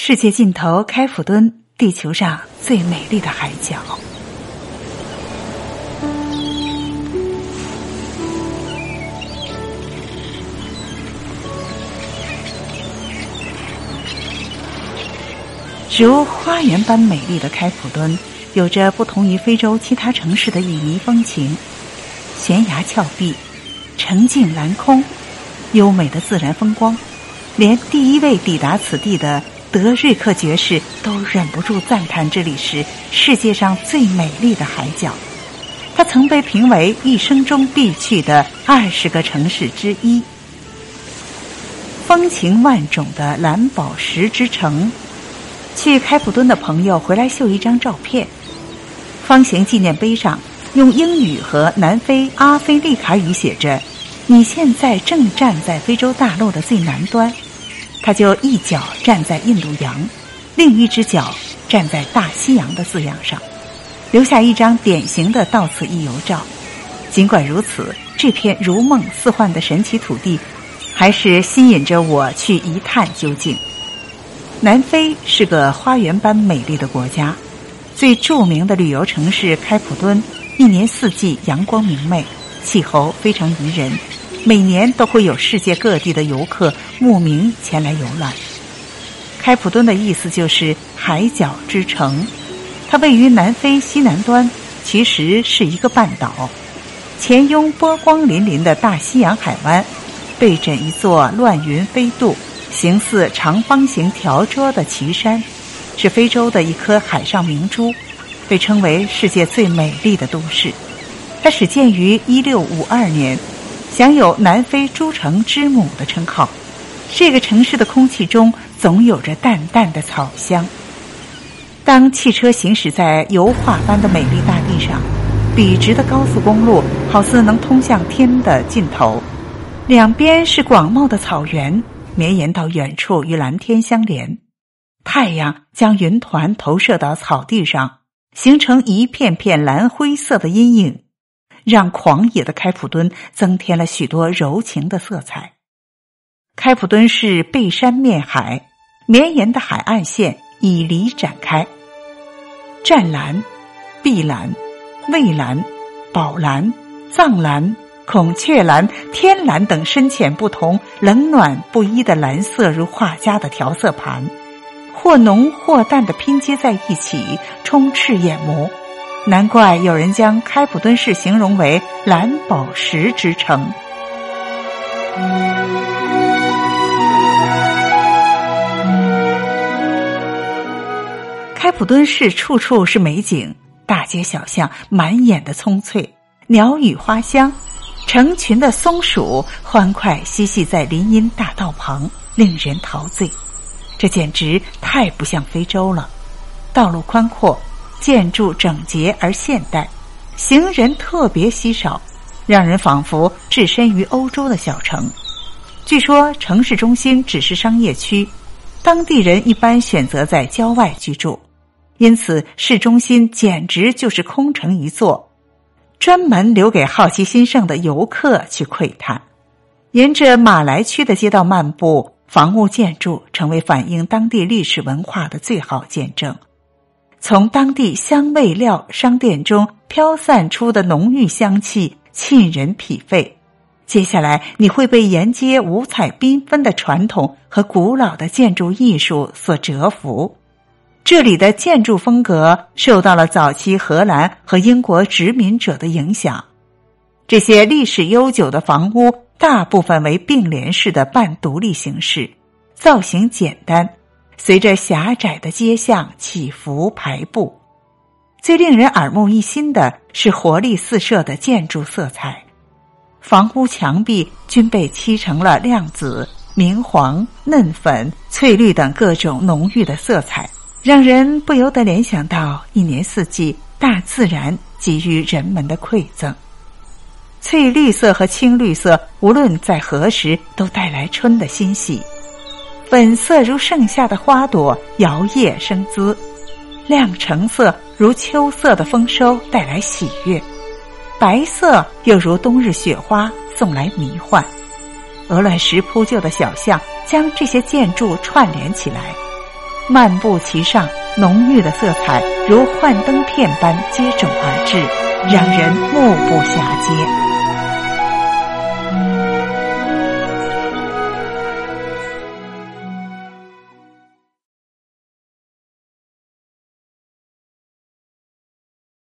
世界尽头，开普敦，地球上最美丽的海角。如花园般美丽的开普敦，有着不同于非洲其他城市的旖旎风情。悬崖峭壁，澄净蓝空，优美的自然风光，连第一位抵达此地的。德瑞克爵士都忍不住赞叹这里是世界上最美丽的海角。它曾被评为一生中必去的二十个城市之一。风情万种的蓝宝石之城，去开普敦的朋友回来秀一张照片。方形纪念碑上用英语和南非阿非利卡语写着：“你现在正站在非洲大陆的最南端。”他就一脚站在印度洋，另一只脚站在大西洋的字样上，留下一张典型的到此一游照。尽管如此，这片如梦似幻的神奇土地，还是吸引着我去一探究竟。南非是个花园般美丽的国家，最著名的旅游城市开普敦，一年四季阳光明媚，气候非常宜人。每年都会有世界各地的游客慕名前来游览。开普敦的意思就是海角之城，它位于南非西南端，其实是一个半岛，前拥波光粼粼的大西洋海湾，背枕一座乱云飞渡、形似长方形条桌的奇山，是非洲的一颗海上明珠，被称为世界最美丽的都市。它始建于一六五二年。享有“南非诸城之母”的称号，这个城市的空气中总有着淡淡的草香。当汽车行驶在油画般的美丽大地上，笔直的高速公路好似能通向天的尽头，两边是广袤的草原，绵延到远处与蓝天相连。太阳将云团投射到草地上，形成一片片蓝灰色的阴影。让狂野的开普敦增添了许多柔情的色彩。开普敦是背山面海，绵延的海岸线以犁展开。湛蓝、碧蓝、蔚蓝、宝蓝、藏蓝、孔雀蓝、天蓝等深浅不同、冷暖不一的蓝色，如画家的调色盘，或浓或淡的拼接在一起，充斥眼眸。难怪有人将开普敦市形容为“蓝宝石之城”。开普敦市处处是美景，大街小巷满眼的葱翠，鸟语花香，成群的松鼠欢快嬉戏在林荫大道旁，令人陶醉。这简直太不像非洲了，道路宽阔。建筑整洁而现代，行人特别稀少，让人仿佛置身于欧洲的小城。据说城市中心只是商业区，当地人一般选择在郊外居住，因此市中心简直就是空城一座，专门留给好奇心盛的游客去窥探。沿着马来区的街道漫步，房屋建筑成为反映当地历史文化的最好见证。从当地香味料商店中飘散出的浓郁香气沁人脾肺。接下来，你会被沿街五彩缤纷的传统和古老的建筑艺术所折服。这里的建筑风格受到了早期荷兰和英国殖民者的影响。这些历史悠久的房屋大部分为并联式的半独立形式，造型简单。随着狭窄的街巷起伏排布，最令人耳目一新的是活力四射的建筑色彩。房屋墙壁均被漆成了亮紫、明黄、嫩粉、翠绿等各种浓郁的色彩，让人不由得联想到一年四季大自然给予人们的馈赠。翠绿色和青绿色，无论在何时都带来春的欣喜。粉色如盛夏的花朵摇曳生姿，亮橙色如秋色的丰收带来喜悦，白色又如冬日雪花送来迷幻。鹅卵石铺就的小巷将这些建筑串联起来，漫步其上，浓郁的色彩如幻灯片般接踵而至，让人目不暇接。